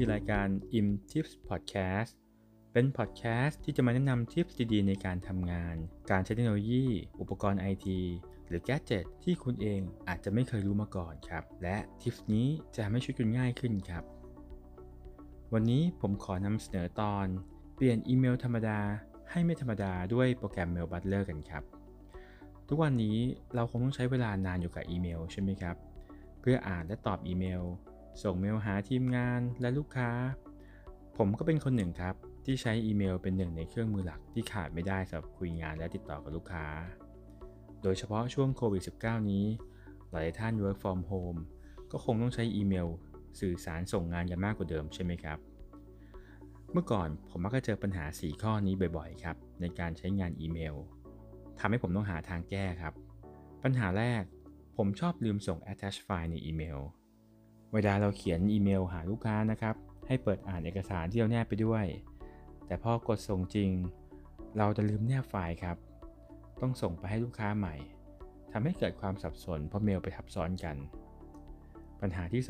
คือรายการ Im Tips Podcast เป็นพอดแคสต์ที่จะมาแนะนำทิปดีๆในการทำงาน การใช้เทคโนโลยี อุปกรณ์ไอทีหรือแกจ e t ที่คุณเองอาจจะไม่เคยรู้มาก่อนครับ และทิปนี้จะทำให้ชีวิตคุณง่ายขึ้นครับ วันนี้ผมขอนำเสนอตอน เปลี่ยนอีเมลธรรมดาให้ไม่ธรรมดาด้วยโปรแกรม Mail Butler กันครับ ทุกวันนี้เราคงต้องใช้เวลานานอยู่กับอีเมลใช่ไหมครับ เพื่ออ่านและตอบอีเมล ส่งเมลหาทีมงานและลูกค้า ผมก็เป็นคนหนึ่งครับ ที่ใช้อีเมลเป็นหนึ่งในเครื่องมือหลักที่ขาดไม่ได้สำหรับคุยงานและติดต่อกับลูกค้า โดยเฉพาะช่วงโควิด -19 นี้ หลายท่าน work from home ก็คงต้องใช้อีเมล สื่อสารส่งงานกันมากกว่าเดิมใช่ไหมครับ เมื่อก่อนผมมักจะเจอปัญหา 4 ข้อนี้บ่อยๆ ครับ ในการใช้งานอีเมลทำให้ผมต้องหาทางแก้ครับ ปัญหาแรกผมชอบลืมส่ง attach file ในอีเมล เวลาเราเขียนอีเมลหาลูกค้านะครับ ให้เปิดอ่านเอกสารที่เราแนบไปด้วย แต่พอกดส่งจริง เราจะลืมแนบไฟล์ครับ ต้องส่งไปให้ลูกค้าใหม่ทำให้เกิดความสับสนเพราะเมลไปทับซ้อนกัน ปัญหาที่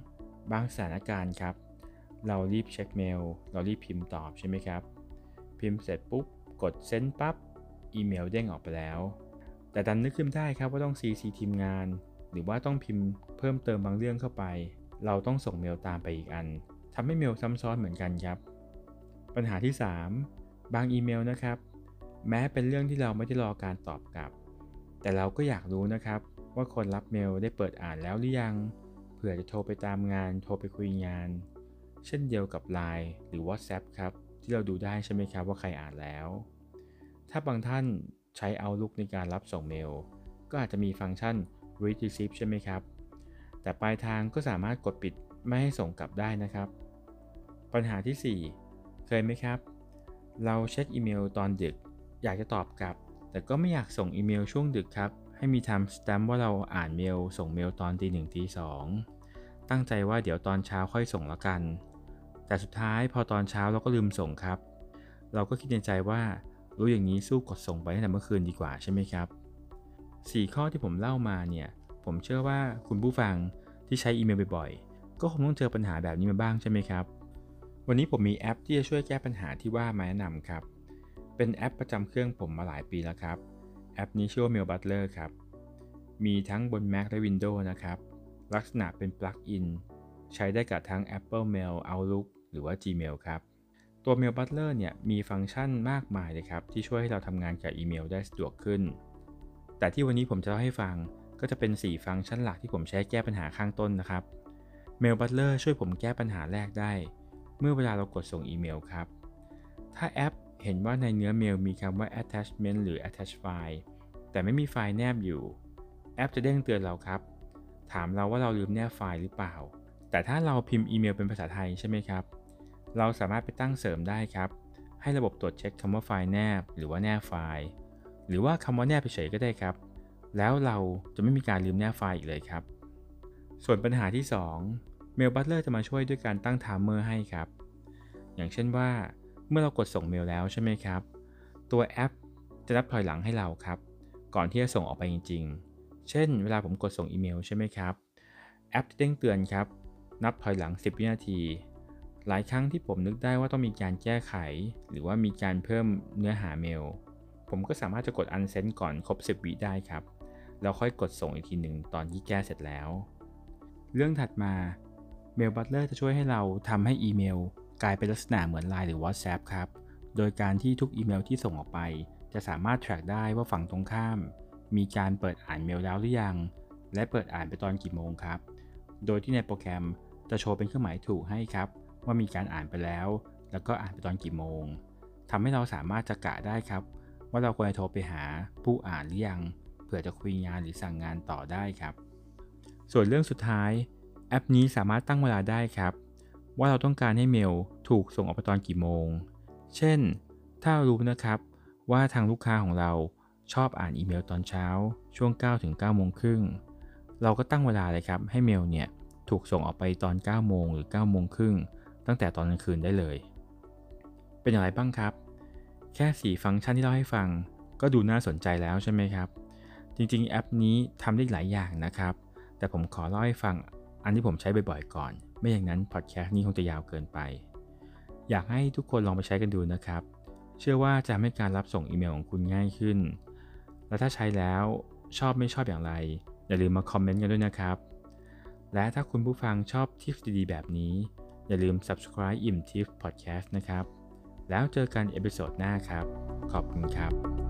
2 บางสถานการณ์ครับ เรารีบเช็คเมล เรารีบพิมพ์ตอบใช่ไหมครับ พิมพ์เสร็จปุ๊บ กดเซ็นปั๊บ อีเมลเด้งออกไปแล้ว แต่ดันนึกขึ้นได้ครับว่าต้อง CC ทีมงาน หรือว่าต้องพิมพ์เพิ่มเติมบางเรื่องเข้าไป เราต้องส่งเมลตามไปอีกอันทำให้เมลซ้ำซ้อนเหมือนกันครับ ปัญหาที่ 3 บางอีเมลนะครับ แม้เป็นเรื่องที่เราไม่ได้รอการตอบกลับ แต่เราก็อยากรู้นะครับ ว่าคนรับเมลได้เปิดอ่านแล้วหรือยัง เผื่อจะโทรไปตามงาน โทรไปคุยงาน เช่นเดียวกับ Line หรือ WhatsApp ครับ ที่เราดูได้ใช่ไหมครับว่าใครอ่านแล้ว ถ้าบางท่านใช้ Outlook ในการรับส่งเมล ก็อาจจะมีฟังก์ชัน read receipt ใช่ไหมครับ แต่ปลายทางก็สามารถกดปิดไม่ให้ส่งกลับได้นะครับ ปัญหาที่ 4 เคยไหมครับ เราเช็คอีเมลตอนดึก อยากจะตอบกลับ แต่ก็ไม่อยากส่งอีเมลช่วงดึกครับ ให้มี timestamp ว่าเราอ่านเมล ส่งเมลตอนตีหนึ่งตีสองตั้งใจว่าเดี๋ยวตอนเช้าค่อยส่งแล้วกัน แต่สุดท้ายพอตอนเช้าเราก็ลืมส่งครับ เราก็คิดในใจว่ารู้อย่างนี้สู้กดส่งไปตั้งแต่เมื่อคืนดีกว่าใช่ไหมครับ 4 ข้อที่ผมเล่ามาเนี่ย ผมเชื่อว่าคุณผู้ฟังที่ใช้อีเมลบ่อยๆ ก็คงต้องเจอปัญหาแบบนี้มาบ้างใช่ไหมครับ วันนี้ผมมีแอปที่จะช่วยแก้ปัญหาที่ว่ามาแนะนำครับ เป็นแอปประจำเครื่องผมมาหลายปีแล้วครับ แอปนี้ชื่อว่า Mail Butler ครับ มีทั้งบน Mac และ Windows นะครับ ลักษณะเป็นปลั๊กอินใช้ได้กับทั้ง Apple Mail Outlook หรือว่า Gmail ครับ ตัว Mail Butler เนี่ยมีฟังก์ชันมากมายเลยครับ ที่ช่วยให้เราทำงานกับอีเมลได้สะดวกขึ้น แต่ที่วันนี้ผมจะเล่าให้ฟังก็จะเป็น 4 ฟังก์ชันหลักที่ผมใช้แก้ปัญหาข้างต้นนะครับ Mail Butler ช่วยผมแก้ปัญหาแรกได้ เมื่อเวลาเรากดส่งอีเมลครับ ถ้าแอปเห็นว่าในเนื้อเมลมีคำว่า attachment หรือ attach file แต่ไม่มีไฟล์แนบอยู่ แอปจะเด้งเตือนเราครับ ถามเราว่าเราลืมแนบไฟล์หรือเปล่า แต่ถ้าเราพิมพ์อีเมลเป็นภาษาไทยใช่ไหมครับ เราสามารถไปตั้งเสริมได้ครับ ให้ระบบตรวจเช็คคำว่าไฟล์แนบ หรือว่าแนบไฟล์ หรือว่าคำว่าแนบเฉยก็ได้ครับ แล้วเราจะไม่มีการลืมแนบไฟล์อีกเลยครับ ส่วนปัญหาที่ 2 Mailbutler จะมาช่วยด้วยการตั้ง timer ให้ครับ อย่างเช่นว่า เมื่อเรากดส่งเมลแล้วใช่ไหมครับ ตัวแอปจะนับถอยหลังให้เราครับ ก่อนที่จะส่งออกไปจริง ๆ เช่น เวลาผมกดส่งอีเมลใช่ไหมครับ แอปจะเด้งเตือนครับ นับถอยหลัง 10 วินาที หลายครั้งที่ผมนึกได้ว่าต้องมีการแก้ไข หรือว่ามีการเพิ่มเนื้อหาเมล ผมก็สามารถจะกด unsend ก่อนครบ 10 วิได้ครับ แล้วค่อยกดส่งอีกทีหนึ่งตอนที่แก้เสร็จแล้ว เรื่องถัดมา Mail Butler จะช่วยให้เราทำให้อีเมล กลายเป็นลักษณะเหมือน Line หรือ WhatsApp ครับ โดยการที่ทุกอีเมลที่ส่งออกไป จะสามารถ track ได้ว่าฝั่งตรงข้าม มีการเปิดอ่านเมลแล้วหรือยัง และเปิดอ่านไปตอนกี่โมงครับ โดยที่ในโปรแกรมจะโชว์เป็นเครื่องหมายถูกให้ครับ ว่ามีการอ่านไปแล้ว แล้วก็อ่านไปตอนกี่โมงทำให้เราสามารถจะกะได้ครับ ว่าเราควรจะโทรไปหาผู้อ่านหรือยังเผื่อจะคุยงานหรือสั่งงานต่อได้ครับ ส่วนเรื่องสุดท้ายแอปนี้สามารถตั้งเวลาได้ครับ ว่าเราต้องการให้เมลถูกส่งออกไปตอนกี่โมง เช่น ถ้ารารู้นะครับว่าทางลูกค้าของเราชอบอ่านอีเมลตอนเช้า ช่วง 9 ถึง9โมงครึ่งเราก็ตั้งเวลาเลยครับ ให้เมลเนี่ยถูกส่งออกไปตอน 9 โมงหรือ 9 โมงครึ่งตั้งแต่ตอนกลางคืนได้เลย เป็นอย่างไรบ้างครับ แค่ 4 ฟังก์ชันที่เล่าให้ฟัง ก็ดูน่าสนใจแล้วใช่ไหมครับ จริงๆ แอปนี้ทำได้หลายอย่างนะครับ แต่ผมขอเล่าให้ฟังอันที่ผมใช้บ่อยๆก่อน ไม่อย่างนั้นพอดแคสต์นี้คงจะยาวเกินไป อยากให้ทุกคนลองไปใช้กันดูนะครับ เชื่อว่าจะทำให้การรับส่งอีเมลของคุณง่ายขึ้น และถ้าใช้แล้วชอบไม่ชอบอย่างไร อย่าลืมมาคอมเมนต์กันด้วยนะครับ และถ้าคุณผู้ฟังชอบทิปดีๆแบบนี้ อย่าลืม subscribe อิ่มทิปพอดแคสต์นะครับ แล้วเจอกันเอพิโซดหน้าครับ ขอบคุณครับ